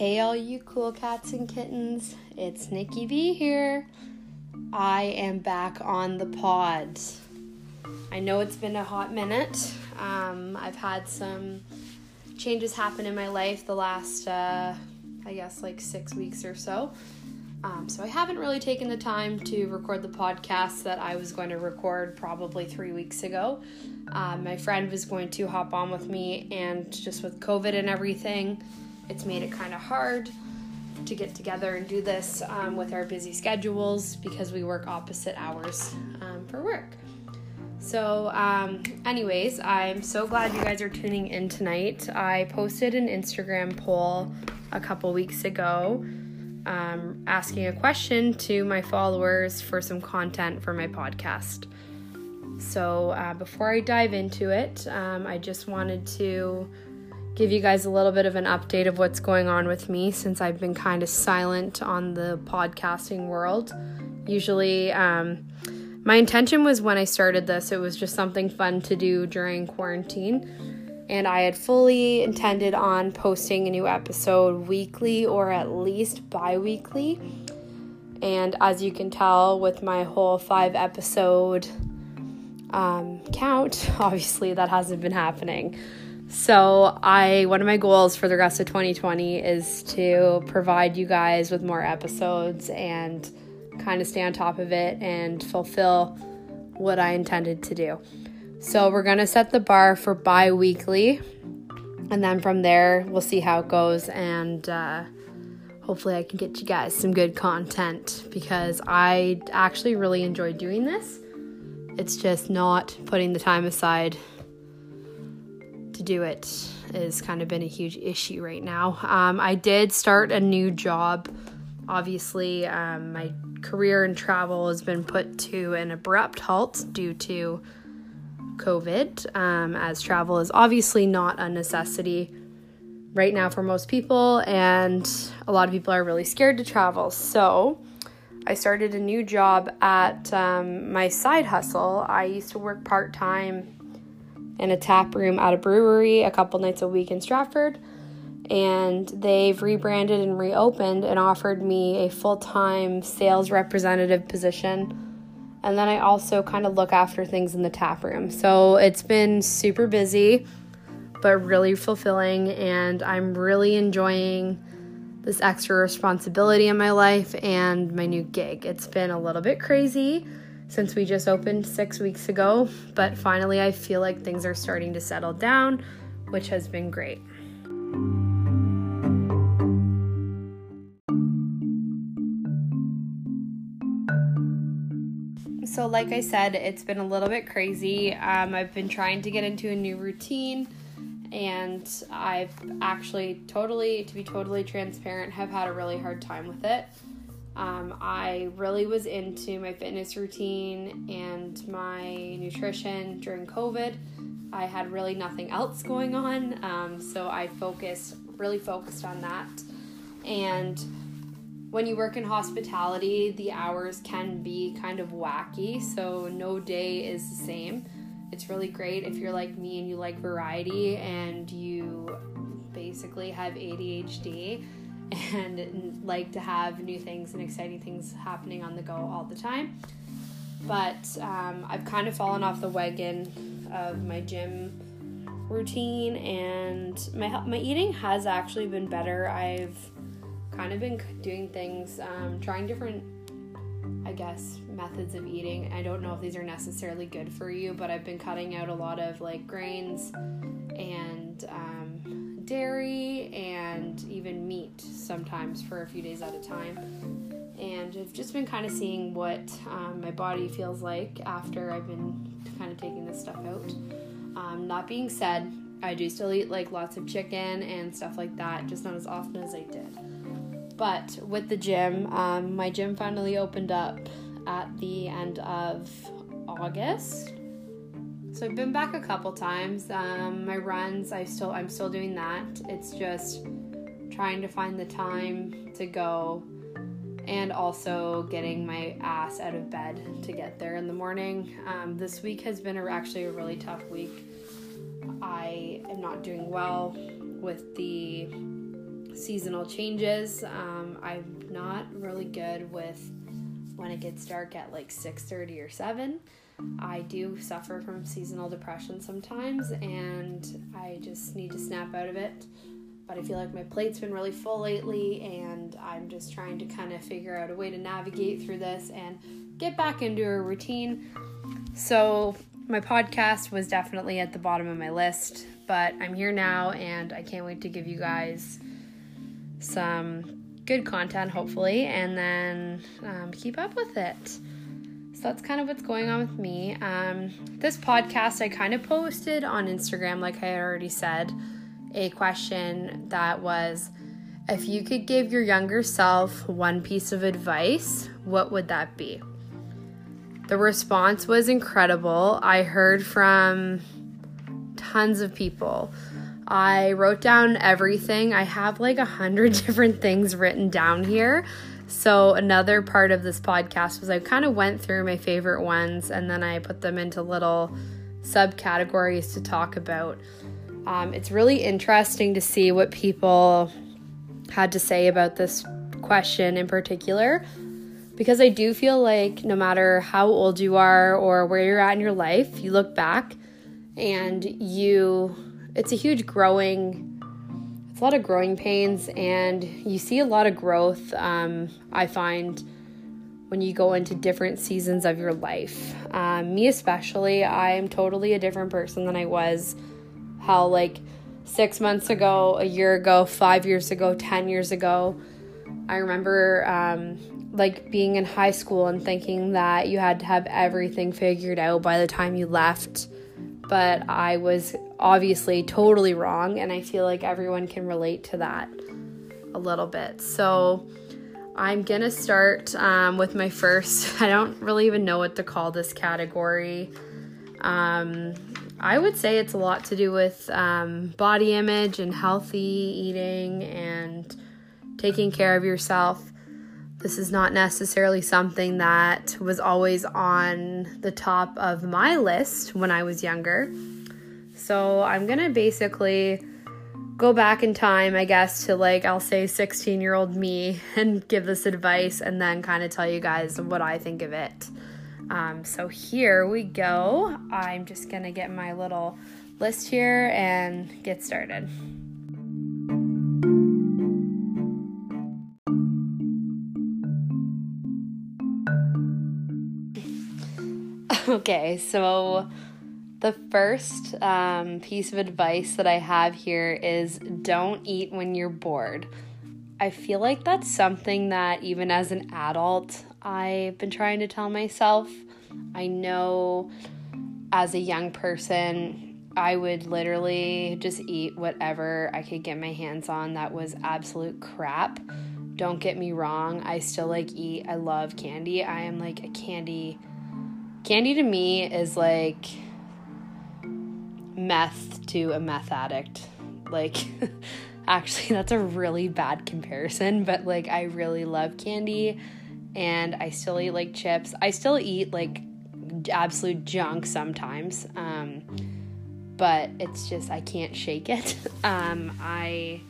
Hey, all you cool cats and kittens, it's Nikki B here. I am back on the pod. I know it's been a hot minute. Um, I've had some changes happen in my life the last, uh, I guess, like six weeks or so. Um, so I haven't really taken the time to record the podcast that I was going to record probably three weeks ago. Um, my friend was going to hop on with me, and just with COVID and everything, it's made it kind of hard to get together and do this um, with our busy schedules because we work opposite hours um, for work. So, um, anyways, I'm so glad you guys are tuning in tonight. I posted an Instagram poll a couple weeks ago um, asking a question to my followers for some content for my podcast. So, uh, before I dive into it, um, I just wanted to give you guys a little bit of an update of what's going on with me since I've been kind of silent on the podcasting world. Usually, um, my intention was when I started this, it was just something fun to do during quarantine. And I had fully intended on posting a new episode weekly or at least bi weekly. And as you can tell with my whole five episode um, count, obviously that hasn't been happening. So, I one of my goals for the rest of 2020 is to provide you guys with more episodes and kind of stay on top of it and fulfill what I intended to do. So, we're going to set the bar for bi-weekly and then from there we'll see how it goes and uh, hopefully I can get you guys some good content because I actually really enjoy doing this. It's just not putting the time aside to do it has kind of been a huge issue right now. Um, I did start a new job. Obviously, um, my career in travel has been put to an abrupt halt due to COVID, um, as travel is obviously not a necessity right now for most people, and a lot of people are really scared to travel. So, I started a new job at um, my side hustle. I used to work part time in a tap room at a brewery a couple nights a week in Stratford. And they've rebranded and reopened and offered me a full time sales representative position. And then I also kind of look after things in the tap room. So it's been super busy, but really fulfilling. And I'm really enjoying this extra responsibility in my life and my new gig. It's been a little bit crazy since we just opened six weeks ago, but finally I feel like things are starting to settle down, which has been great. So, like I said, it's been a little bit crazy. Um, I've been trying to get into a new routine, and I've actually totally, to be totally transparent, have had a really hard time with it. Um, I really was into my fitness routine and my nutrition during COVID. I had really nothing else going on, um, so I focused, really focused on that. And when you work in hospitality, the hours can be kind of wacky, so no day is the same. It's really great if you're like me and you like variety and you basically have ADHD and like to have new things and exciting things happening on the go all the time. But um, I've kind of fallen off the wagon of my gym routine, and my my eating has actually been better. I've kind of been doing things, um, trying different, I guess, methods of eating. I don't know if these are necessarily good for you, but I've been cutting out a lot of like grains and. Um, dairy and even meat sometimes for a few days at a time. And I've just been kind of seeing what um, my body feels like after I've been kind of taking this stuff out. Um, that being said, I do still eat like lots of chicken and stuff like that, just not as often as I did. But with the gym, um, my gym finally opened up at the end of August so I've been back a couple times. Um, my runs, I still I'm still doing that. It's just trying to find the time to go and also getting my ass out of bed to get there in the morning. Um, this week has been a, actually a really tough week I am not doing well with the seasonal changes. Um, I'm not really good with when it gets dark at like 6:30 or 7. I do suffer from seasonal depression sometimes and I just need to snap out of it. But I feel like my plate's been really full lately and I'm just trying to kind of figure out a way to navigate through this and get back into a routine. So, my podcast was definitely at the bottom of my list, but I'm here now and I can't wait to give you guys some good content, hopefully, and then um, keep up with it. So that's kind of what's going on with me. Um, this podcast I kind of posted on Instagram, like I already said, a question that was if you could give your younger self one piece of advice, what would that be? The response was incredible. I heard from tons of people. I wrote down everything. I have like a hundred different things written down here. So, another part of this podcast was I kind of went through my favorite ones and then I put them into little subcategories to talk about. Um, it's really interesting to see what people had to say about this question in particular because I do feel like no matter how old you are or where you're at in your life, you look back and you, it's a huge growing, it's a lot of growing pains, and you see a lot of growth. Um, I find when you go into different seasons of your life. Um, me, especially, I am totally a different person than I was how, like, six months ago, a year ago, five years ago, 10 years ago. I remember um, like being in high school and thinking that you had to have everything figured out by the time you left. But I was obviously totally wrong, and I feel like everyone can relate to that a little bit. So I'm gonna start um, with my first, I don't really even know what to call this category. Um, I would say it's a lot to do with um, body image and healthy eating and taking care of yourself. This is not necessarily something that was always on the top of my list when I was younger. So I'm going to basically go back in time, I guess, to like, I'll say 16 year old me and give this advice and then kind of tell you guys what I think of it. Um, so here we go. I'm just going to get my little list here and get started. Okay, so the first um, piece of advice that I have here is don't eat when you're bored. I feel like that's something that even as an adult, I've been trying to tell myself. I know as a young person, I would literally just eat whatever I could get my hands on that was absolute crap. Don't get me wrong, I still like eat. I love candy. I am like a candy Candy to me is like meth to a meth addict. Like, actually, that's a really bad comparison, but like, I really love candy and I still eat like chips. I still eat like absolute junk sometimes. Um, but it's just, I can't shake it. um, I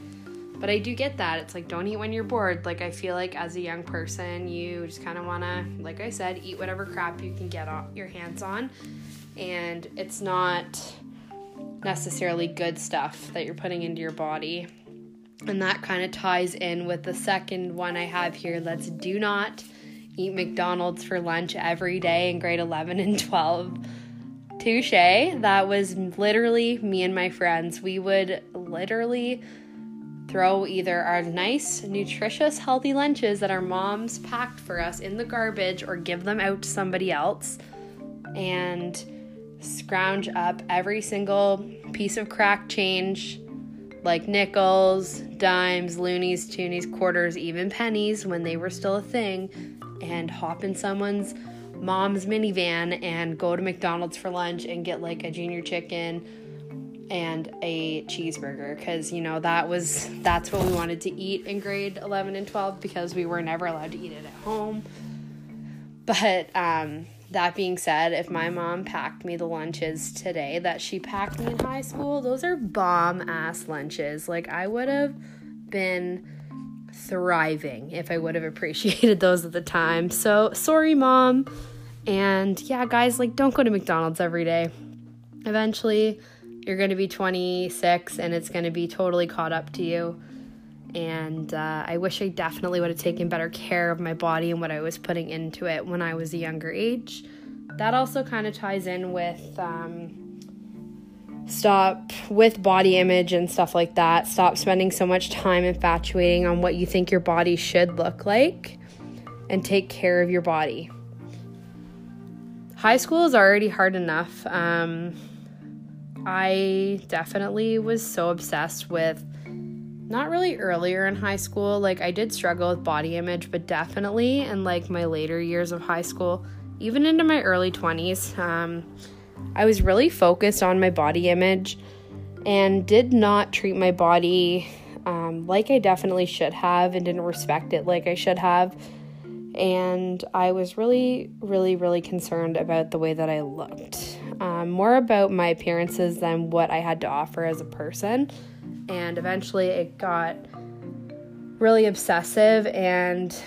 but I do get that. It's like, don't eat when you're bored. Like, I feel like as a young person, you just kind of want to, like I said, eat whatever crap you can get your hands on. And it's not necessarily good stuff that you're putting into your body. And that kind of ties in with the second one I have here. Let's do not eat McDonald's for lunch every day in grade 11 and 12. Touche. That was literally me and my friends. We would literally throw either our nice, nutritious, healthy lunches that our moms packed for us in the garbage or give them out to somebody else and scrounge up every single piece of crack change like nickels, dimes, loonies, toonies, quarters, even pennies when they were still a thing, and hop in someone's mom's minivan and go to McDonald's for lunch and get like a junior chicken and a cheeseburger. Because you know that was that's what we wanted to eat in grade 11 and 12 because we were never allowed to eat it at home. But um that being said, if my mom packed me the lunches today that she packed me in high school, those are bomb ass lunches. Like, I would have been thriving if I would have appreciated those at the time. So, sorry, mom. And yeah, guys, like, don't go to McDonald's every day. Eventually, you're going to be 26 and it's going to be totally caught up to you. And uh, I wish I definitely would have taken better care of my body and what I was putting into it when I was a younger age. That also kind of ties in with um, stop with body image and stuff like that. Stop spending so much time infatuating on what you think your body should look like and take care of your body. High school is already hard enough. Um, I definitely was so obsessed with not really earlier in high school. Like, I did struggle with body image, but definitely in like my later years of high school, even into my early 20s, um, I was really focused on my body image and did not treat my body um, like I definitely should have and didn't respect it like I should have. And I was really, really, really concerned about the way that I looked. Um, more about my appearances than what I had to offer as a person and eventually it got really obsessive and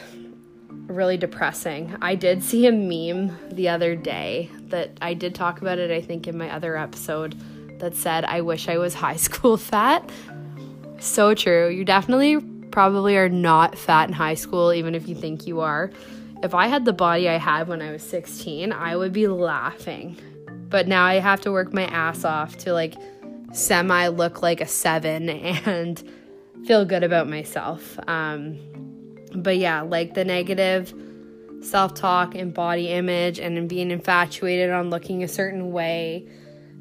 really depressing. I did see a meme the other day that I did talk about it, I think, in my other episode that said, I wish I was high school fat. So true. You definitely probably are not fat in high school, even if you think you are. If I had the body I had when I was 16, I would be laughing. But now I have to work my ass off to like semi look like a seven and feel good about myself. Um, but yeah, like the negative self talk and body image and being infatuated on looking a certain way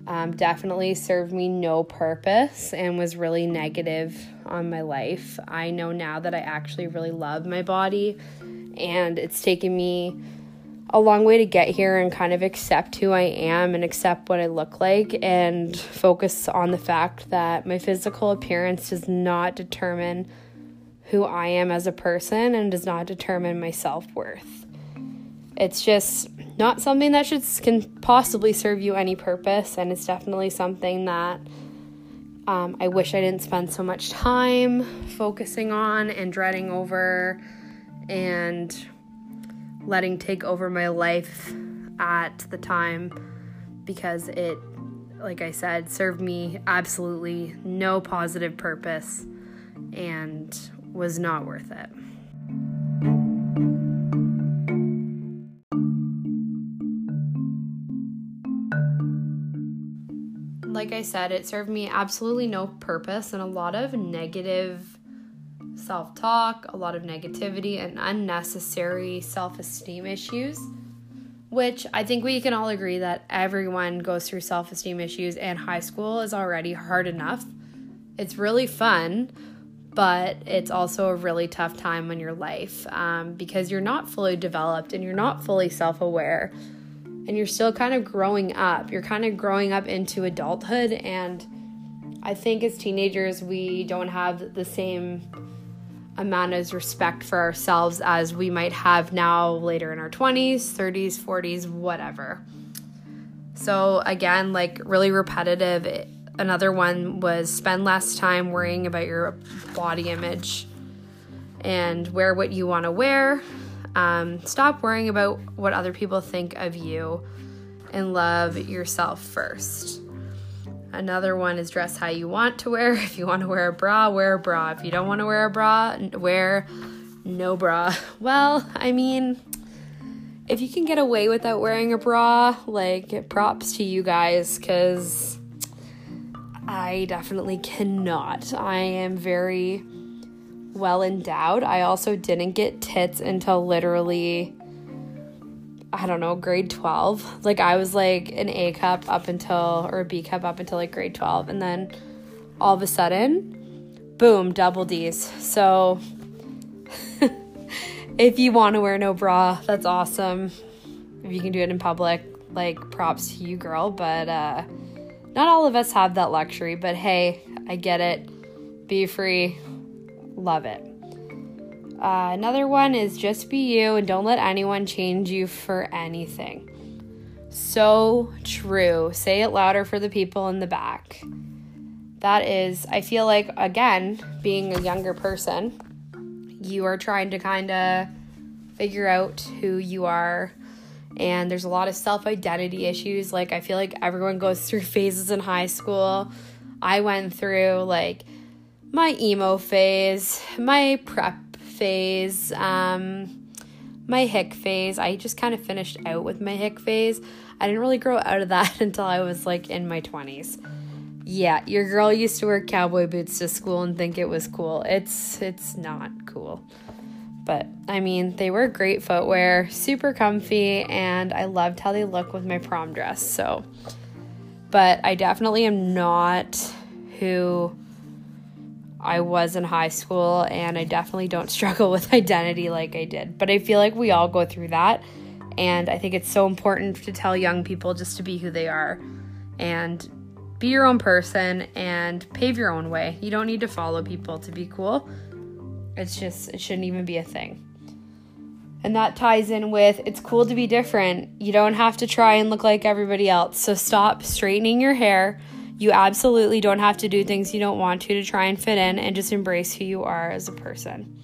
um, definitely served me no purpose and was really negative on my life. I know now that I actually really love my body, and it's taken me a long way to get here and kind of accept who I am and accept what I look like and focus on the fact that my physical appearance does not determine who I am as a person and does not determine my self worth. It's just not something that should can possibly serve you any purpose, and it's definitely something that um, I wish I didn't spend so much time focusing on and dreading over and letting take over my life at the time because it, like I said, served me absolutely no positive purpose and was not worth it. Like I said, it served me absolutely no purpose and a lot of negative self talk, a lot of negativity, and unnecessary self esteem issues. Which I think we can all agree that everyone goes through self esteem issues, and high school is already hard enough. It's really fun, but it's also a really tough time in your life um, because you're not fully developed and you're not fully self aware and you're still kind of growing up. You're kind of growing up into adulthood, and I think as teenagers, we don't have the same amount of respect for ourselves as we might have now later in our 20s, 30s, 40s, whatever. So, again, like really repetitive. Another one was spend less time worrying about your body image and wear what you want to wear. Um, stop worrying about what other people think of you and love yourself first. Another one is dress how you want to wear. If you want to wear a bra, wear a bra. If you don't want to wear a bra, wear no bra. Well, I mean, if you can get away without wearing a bra, like props to you guys cuz I definitely cannot. I am very well endowed. I also didn't get tits until literally I don't know, grade 12. Like I was like an A cup up until or a B cup up until like grade 12 and then all of a sudden, boom, double D's. So if you want to wear no bra, that's awesome. If you can do it in public, like props to you, girl, but uh not all of us have that luxury, but hey, I get it. Be free. Love it. Uh, another one is just be you and don't let anyone change you for anything. So true. Say it louder for the people in the back. That is, I feel like, again, being a younger person, you are trying to kind of figure out who you are. And there's a lot of self identity issues. Like, I feel like everyone goes through phases in high school. I went through, like, my emo phase, my prep phase, um, my hick phase. I just kind of finished out with my hick phase. I didn't really grow out of that until I was like in my 20s. Yeah, your girl used to wear cowboy boots to school and think it was cool. It's it's not cool. But I mean, they were great footwear, super comfy, and I loved how they look with my prom dress. So, but I definitely am not who I was in high school, and I definitely don't struggle with identity like I did. But I feel like we all go through that, and I think it's so important to tell young people just to be who they are and be your own person and pave your own way. You don't need to follow people to be cool. It's just, it shouldn't even be a thing. And that ties in with it's cool to be different. You don't have to try and look like everybody else. So stop straightening your hair you absolutely don't have to do things you don't want to to try and fit in and just embrace who you are as a person.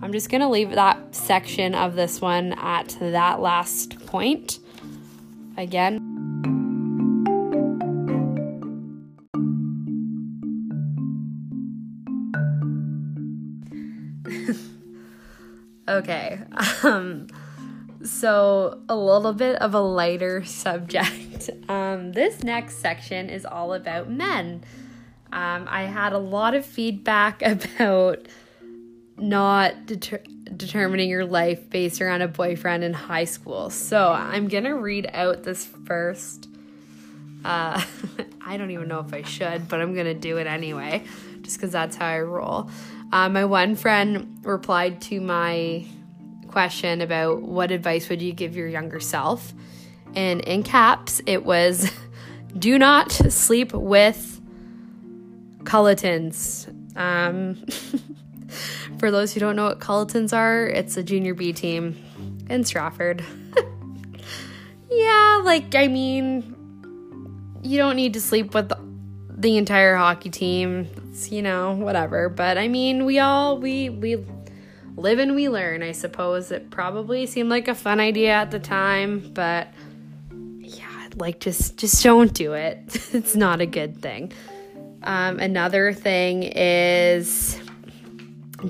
I'm just going to leave that section of this one at that last point. Again, okay. Um so, a little bit of a lighter subject. Um, this next section is all about men. Um, I had a lot of feedback about not deter- determining your life based around a boyfriend in high school. So, I'm going to read out this first. Uh, I don't even know if I should, but I'm going to do it anyway, just because that's how I roll. Uh, my one friend replied to my question about what advice would you give your younger self. And in caps, it was do not sleep with Cullitons. Um, for those who don't know what Cullitons are, it's a junior B team in Stratford. yeah, like, I mean, you don't need to sleep with the entire hockey team. It's, you know, whatever. But I mean, we all, we, we, live and we learn, I suppose. It probably seemed like a fun idea at the time, but like just just don't do it. it's not a good thing. Um, another thing is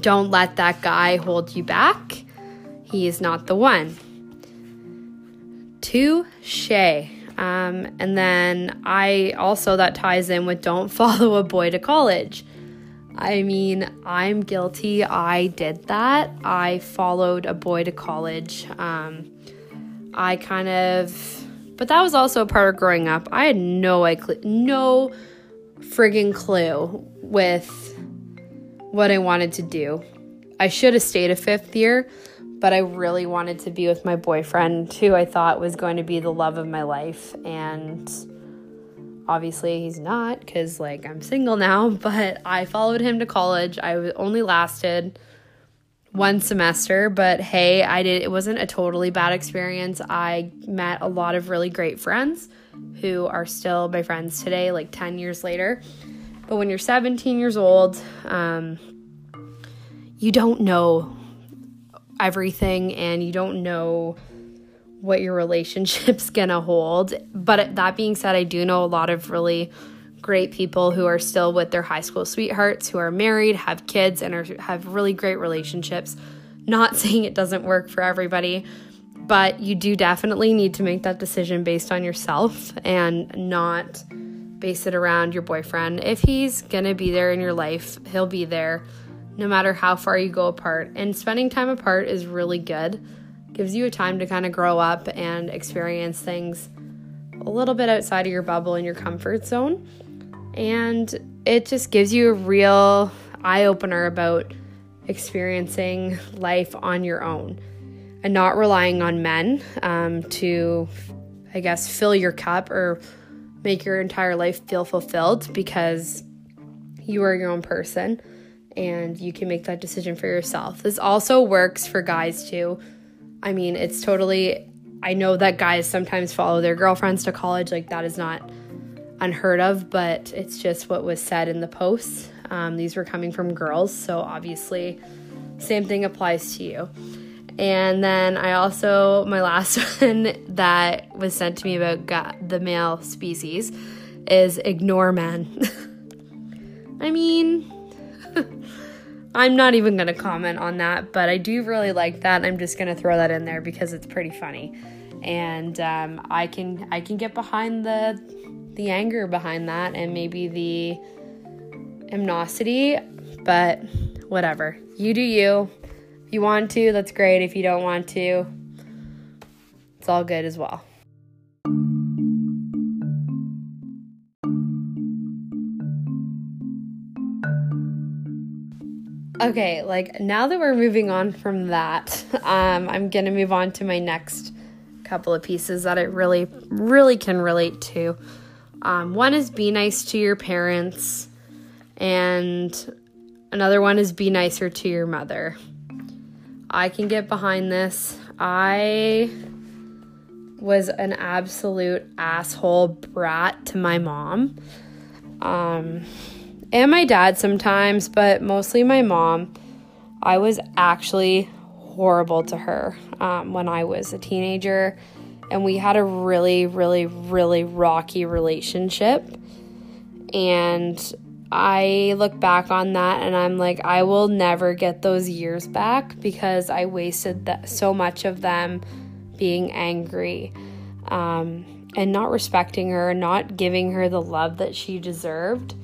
don't let that guy hold you back. He is not the one. Touche. Um, and then I also, that ties in with don't follow a boy to college. I mean, I'm guilty. I did that. I followed a boy to college. Um, I kind of, but that was also a part of growing up. I had no, no friggin' clue with what I wanted to do. I should have stayed a fifth year, but I really wanted to be with my boyfriend, who I thought was going to be the love of my life. And obviously he's not because like i'm single now but i followed him to college i only lasted one semester but hey i did it wasn't a totally bad experience i met a lot of really great friends who are still my friends today like 10 years later but when you're 17 years old um, you don't know everything and you don't know what your relationship's gonna hold. But that being said, I do know a lot of really great people who are still with their high school sweethearts, who are married, have kids, and are, have really great relationships. Not saying it doesn't work for everybody, but you do definitely need to make that decision based on yourself and not base it around your boyfriend. If he's gonna be there in your life, he'll be there no matter how far you go apart. And spending time apart is really good gives you a time to kind of grow up and experience things a little bit outside of your bubble and your comfort zone. And it just gives you a real eye opener about experiencing life on your own and not relying on men um, to, I guess, fill your cup or make your entire life feel fulfilled because you are your own person and you can make that decision for yourself. This also works for guys too. I mean, it's totally I know that guys sometimes follow their girlfriends to college. Like, that is not unheard of, but it's just what was said in the posts. Um, these were coming from girls, so obviously, same thing applies to you. And then I also, my last one that was sent to me about the male species is ignore men. I mean, I'm not even going to comment on that, but I do really like that. I'm just going to throw that in there because it's pretty funny. And um, I can I can get behind the the anger behind that and maybe the amnosity, but whatever. You do you. If you want to, that's great. If you don't want to, it's all good as well. Okay, like now that we're moving on from that, um, I'm gonna move on to my next couple of pieces that I really, really can relate to. Um, one is be nice to your parents, and another one is be nicer to your mother. I can get behind this. I was an absolute asshole brat to my mom. Um, and my dad sometimes, but mostly my mom. I was actually horrible to her um, when I was a teenager and we had a really, really, really rocky relationship. And I look back on that and I'm like, I will never get those years back because I wasted so much of them being angry um, and not respecting her, not giving her the love that she deserved.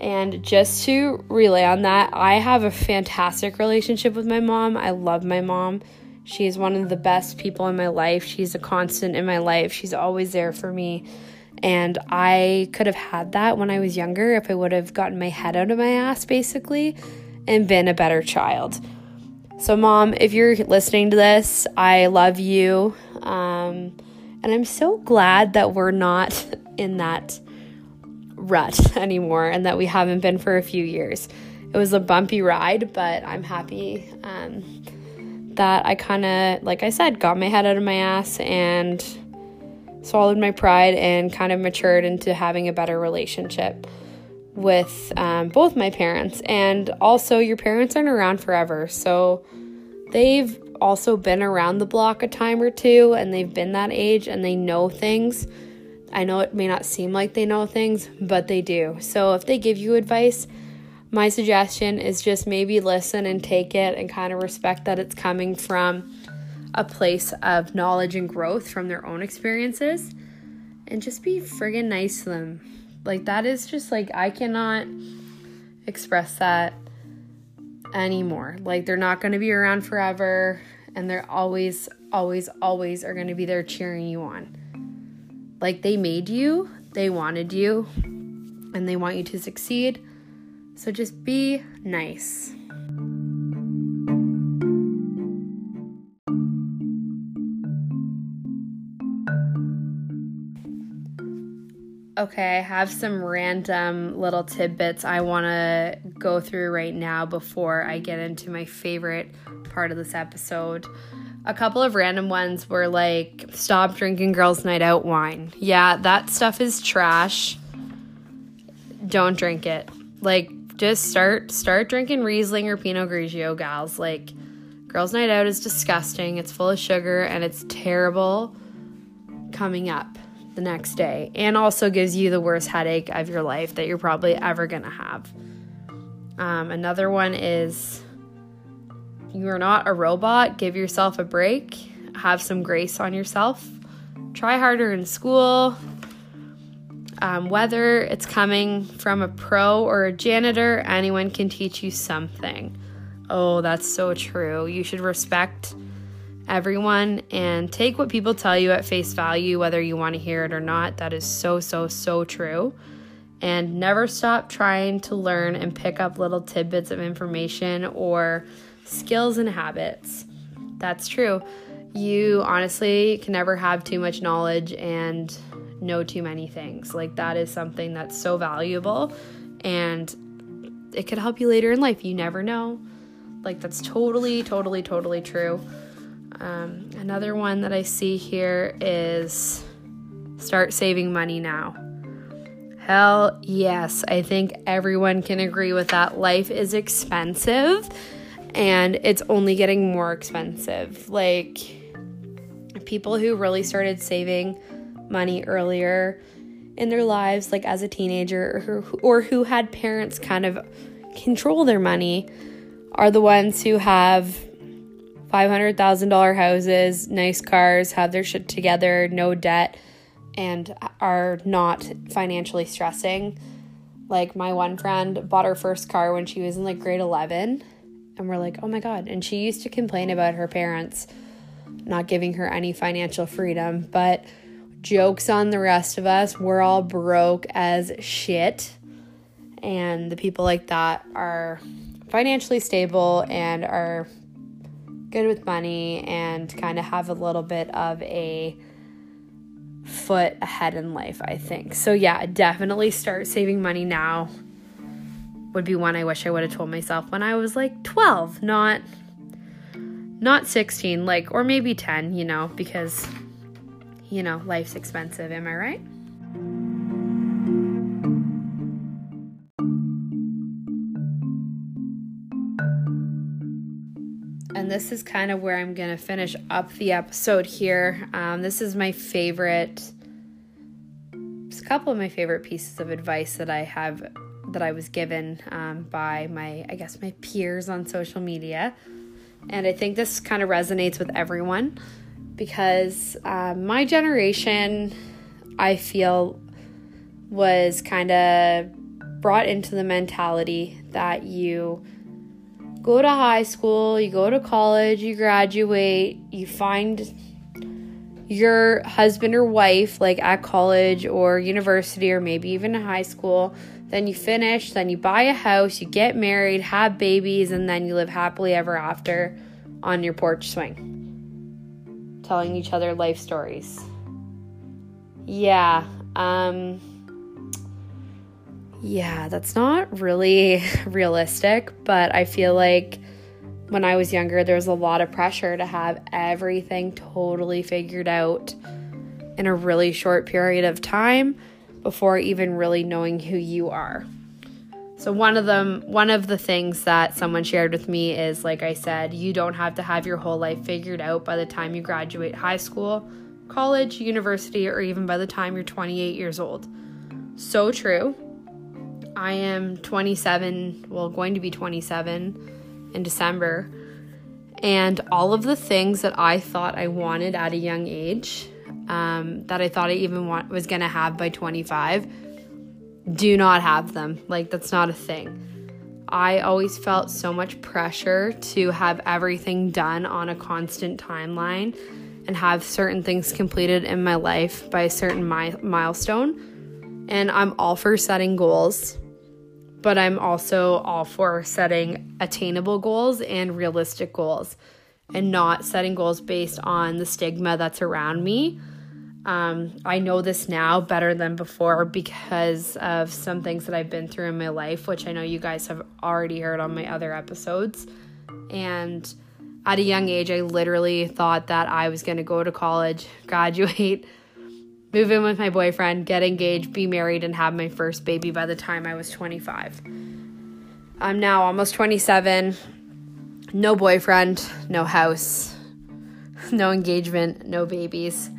And just to relay on that, I have a fantastic relationship with my mom. I love my mom. She's one of the best people in my life. She's a constant in my life. She's always there for me. And I could have had that when I was younger if I would have gotten my head out of my ass, basically, and been a better child. So, mom, if you're listening to this, I love you. Um, and I'm so glad that we're not in that rut anymore and that we haven't been for a few years. It was a bumpy ride, but I'm happy. Um, that I kind of, like I said, got my head out of my ass and swallowed my pride and kind of matured into having a better relationship with um, both my parents. And also, your parents aren't around forever. So they've also been around the block a time or two and they've been that age and they know things. I know it may not seem like they know things, but they do. So if they give you advice, my suggestion is just maybe listen and take it and kind of respect that it's coming from a place of knowledge and growth from their own experiences and just be friggin' nice to them. Like, that is just like, I cannot express that anymore. Like, they're not to be around forever and they're always, always, always are to be there cheering you on. Like, they made you, they wanted you, and they want you to succeed so just be nice. Okay, I have some random little tidbits I want to go through right now before I get into my favorite part of this episode. A couple of random ones were like, stop drinking girls' night out wine. Yeah, that stuff is trash. Don't drink it. Like, just start start drinking Riesling or Pinot Grigio, gals. Like, girls' night out is disgusting. It's full of sugar and it's terrible coming up the next day, and also gives you the worst headache of your life that you're probably ever gonna have. Um, another one is you are not a robot. Give yourself a break. Have some grace on yourself. Try harder in school um, whether it's coming from a pro or a janitor, anyone can teach you something. Oh, that's so true. You should respect everyone and take what people tell you at face value, whether you want to hear it or not. That is so, so, so true. And never stop trying to learn and pick up little tidbits of information or skills and habits. That's true. You honestly can never have too much knowledge and know too many things. Like that is something that's so valuable and it could help you later in life. You never know. Like that's totally, totally, totally true. Um, another one that I see here is start saving money now. Hell yes, I think everyone can agree with that. Life is expensive and it's only getting more expensive. Like, people who really started saving money earlier in their lives, like as a teenager, or who, or who had parents kind of control their money, are the ones who have $500,000 houses, nice cars, have their shit together, no debt, and are not financially stressing. Like my one friend bought her first car when she was in like grade 11, and we're like, oh my God. And she used to complain about her parents not giving her any financial freedom, but jokes on the rest of us. We're all broke as shit. And the people like that are financially stable and are good with money and kind of have a little bit of a foot ahead in life, I think. So, yeah, definitely start saving money now. Would be one I wish I would have told myself when I was like 12, not not 16, like or maybe 10, you know, because you know, life's expensive, am I right? and this is kind of where I'm going to finish up the episode here. Um, this is my favorite, it's a couple of my favorite pieces of advice that I have that I was given um, by my, I guess, my peers on social media. And I think this kind of resonates with everyone because uh, my generation, I feel, was kind of brought into the mentality that you go to high school, you go to college, you graduate, you find your husband or wife like at college or university or maybe even in high school. Then you finish, then you buy a house, you get married, have babies, and then you live happily ever after on your porch swing, telling each other life stories. Yeah, um, yeah, that's not really realistic, but I feel like when I was younger, there was a lot of pressure to have everything totally figured out in a really short period of time before even really knowing who you are. So one of them one of the things that someone shared with me is like I said, you don't have to have your whole life figured out by the time you graduate high school, college, university, or even by the time you're 28 years old. So true. I am 27, well, going to be 27 in December. And all of the things that I thought I wanted at a young age, um, that I thought I even want, was going to have by 25, do not have them. Like, that's not a thing. I always felt so much pressure to have everything done on a constant timeline and have certain things completed in my life by a certain mi- milestone. And I'm all for setting goals but I'm also all for setting attainable goals and realistic goals and not setting goals based on the stigma that's around me. Um, I know this now better than before because of some things that I've been through in my life, which I know you guys have already heard on my other episodes. And at a young age, I literally thought that I was going to go to college, graduate, move in with my boyfriend, get engaged, be married, and have my first baby by the time I was 25. I'm now almost 27, no boyfriend, no house, no engagement, no babies.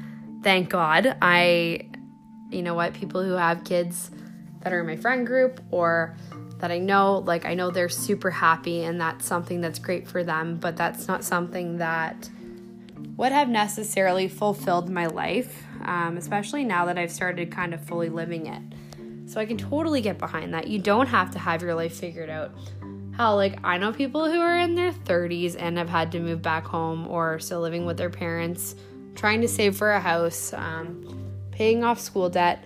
Thank God. I, you know what, people who have kids that are in my friend group or that I know, like, I know they're super happy and that's something that's great for them, but that's not something that would have necessarily fulfilled my life um, especially now that I've started kind of fully living it. So I can totally get behind that. You don't have to have your life figured out. Hell, like I know people who are in their 30s and have had to move back home or still living with their parents, trying to save for a house, um, paying off school debt,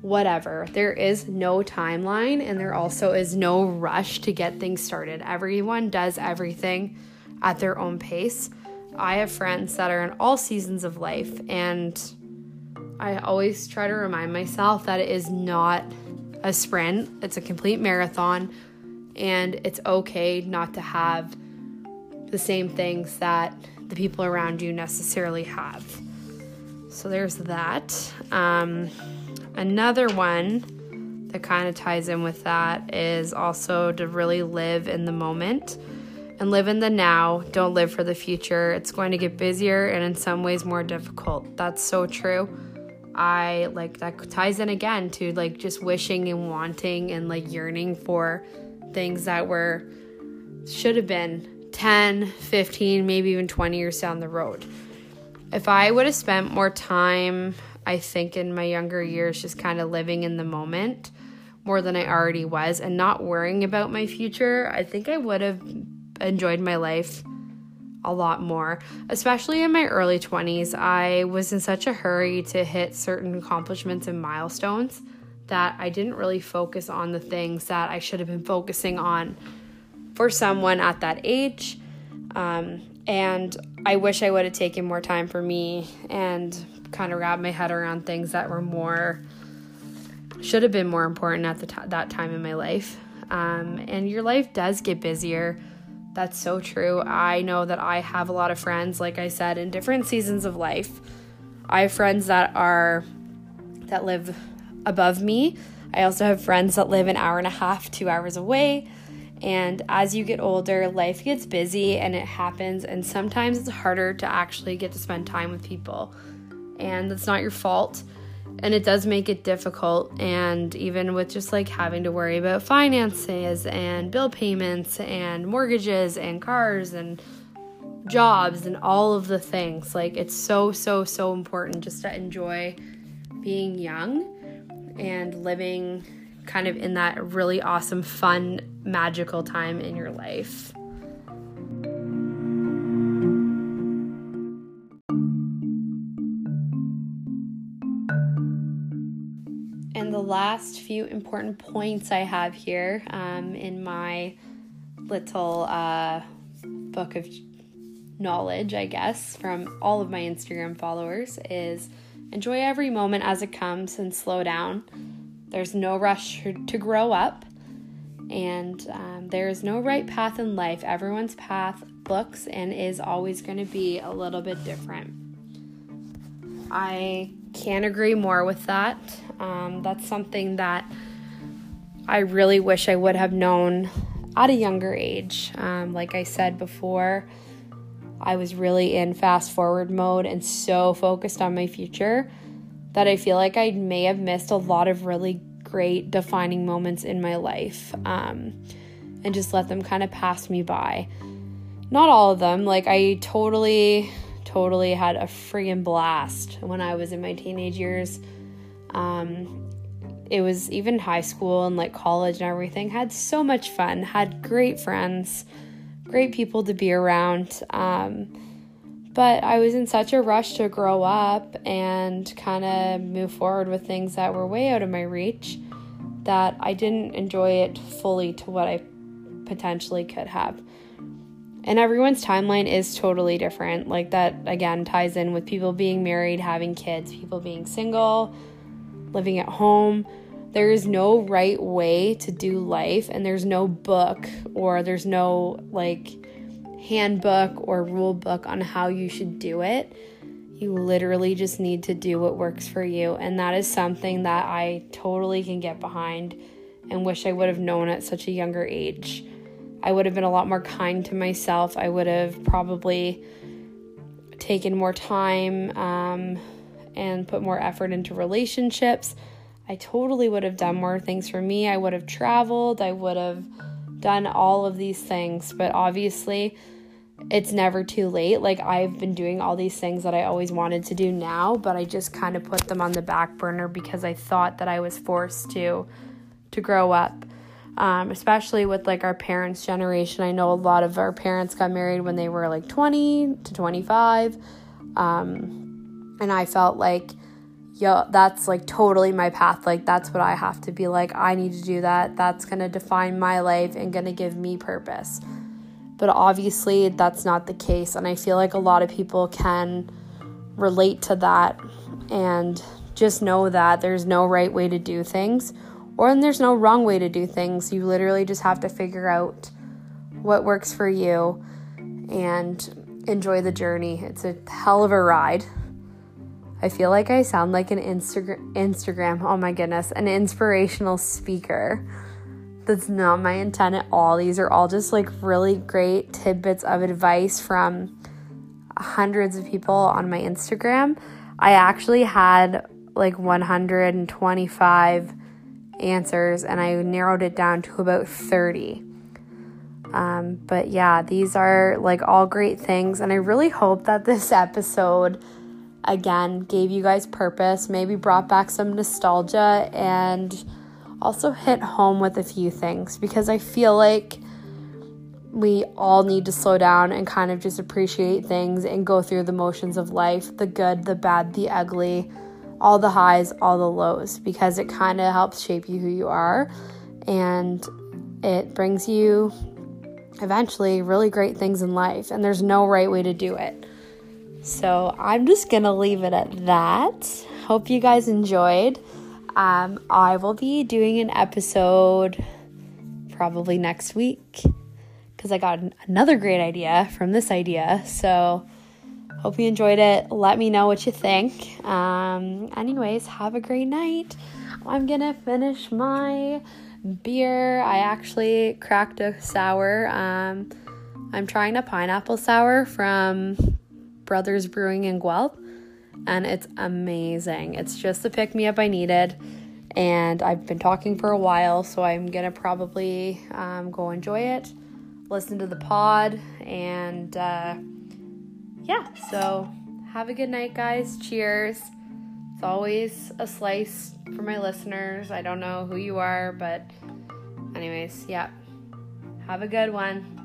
whatever. There is no timeline and there also is no rush to get things started. Everyone does everything at their own pace. I have friends that are in all seasons of life and I always try to remind myself that it is not a sprint, it's a complete marathon, and it's okay not to have the same things that the people around you necessarily have. So there's that. Um, another one that kind of ties in with that is also to really live in the moment and live in the now. Don't live for the future. It's going to get busier and in some ways more difficult. That's so true. I like that ties in again to like just wishing and wanting and like yearning for things that were should have been 10, 15, maybe even 20 years down the road. If I would have spent more time, I think in my younger years just kind of living in the moment more than I already was and not worrying about my future, I think I would have enjoyed my life a lot more, especially in my early 20s. I was in such a hurry to hit certain accomplishments and milestones that I didn't really focus on the things that I should have been focusing on for someone at that age. Um, and I wish I would have taken more time for me and kind of wrap my head around things that were more, should have been more important at the t- that time in my life. Um, and your life does get busier that's so true. I know that I have a lot of friends, like I said, in different seasons of life. I have friends that are that live above me. I also have friends that live an hour and a half, two hours away. And as you get older, life gets busy and it happens. And sometimes it's harder to actually get to spend time with people. And that's not your fault and it does make it difficult and even with just like having to worry about finances and bill payments and mortgages and cars and jobs and all of the things like it's so so so important just to enjoy being young and living kind of in that really awesome fun magical time in your life And the last few important points I have here um, in my little uh, book of knowledge, I guess, from all of my Instagram followers is enjoy every moment as it comes and slow down. There's no rush to grow up, and um, there is no right path in life. Everyone's path looks and is always going to be a little bit different. I can't agree more with that. Um, that's something that I really wish I would have known at a younger age. Um, like I said before, I was really in fast forward mode and so focused on my future that I feel like I may have missed a lot of really great defining moments in my life um, and just let them kind of pass me by. Not all of them. Like, I totally, totally had a friggin' blast when I was in my teenage years um, it was even high school and like college and everything. Had so much fun, had great friends, great people to be around. Um, but I was in such a rush to grow up and kind of move forward with things that were way out of my reach that I didn't enjoy it fully to what I potentially could have. And everyone's timeline is totally different. Like that, again, ties in with people being married, having kids, people being single, living at home. There is no right way to do life, and there's no book or there's no like handbook or rule book on how you should do it. You literally just need to do what works for you. And that is something that I totally can get behind and wish I would have known at such a younger age. I would have been a lot more kind to myself. I would have probably taken more time. Um, and put more effort into relationships. I totally would have done more things for me. I would have traveled. I would have done all of these things. But obviously, it's never too late. Like, I've been doing all these things that I always wanted to do now, but I just kind of put them on the back burner because I thought that I was forced to to grow up. Um, especially with like our parents' generation. I know a lot of our parents got married when they were like 20 to 25. Um, and I felt like, yo, that's like totally my path. Like, that's what I have to be like. I need to do that. That's going to define my life and going to give me purpose. But obviously, that's not the case. And I feel like a lot of people can relate to that and just know that there's no right way to do things or there's no wrong way to do things. You literally just have to figure out what works for you and enjoy the journey. It's a hell of a ride. I feel like I sound like an Instagram Instagram, oh my goodness, an inspirational speaker. That's not my intent at all. These are all just like really great tidbits of advice from hundreds of people on my Instagram. I actually had like 125 answers and I narrowed it down to about 30. Um, but yeah, these are like all great things, and I really hope that this episode again gave you guys purpose, maybe brought back some nostalgia, and also hit home with a few things because I feel like we all need to slow down and kind of just appreciate things and go through the motions of life the good, the bad, the ugly, all the highs, all the lows because it kind of helps shape you who you are and it brings you eventually really great things in life, and there's no right way to do it. So I'm just gonna leave it at that. Hope you guys enjoyed. Um, I will be doing an episode probably next week because I got another great idea from this idea. So hope you enjoyed it. Let me know what you think. Um, anyways, have a great night. I'm gonna finish my beer. I actually cracked a sour. Um, I'm trying a pineapple sour from Brothers Brewing in Guelph, and it's amazing. It's just the pick me up I needed, and I've been talking for a while, so I'm gonna probably um, go enjoy it, listen to the pod, and uh, yeah. So have a good night, guys. Cheers. It's always a slice for my listeners. I don't know who you are, but, anyways, yeah. Have a good one.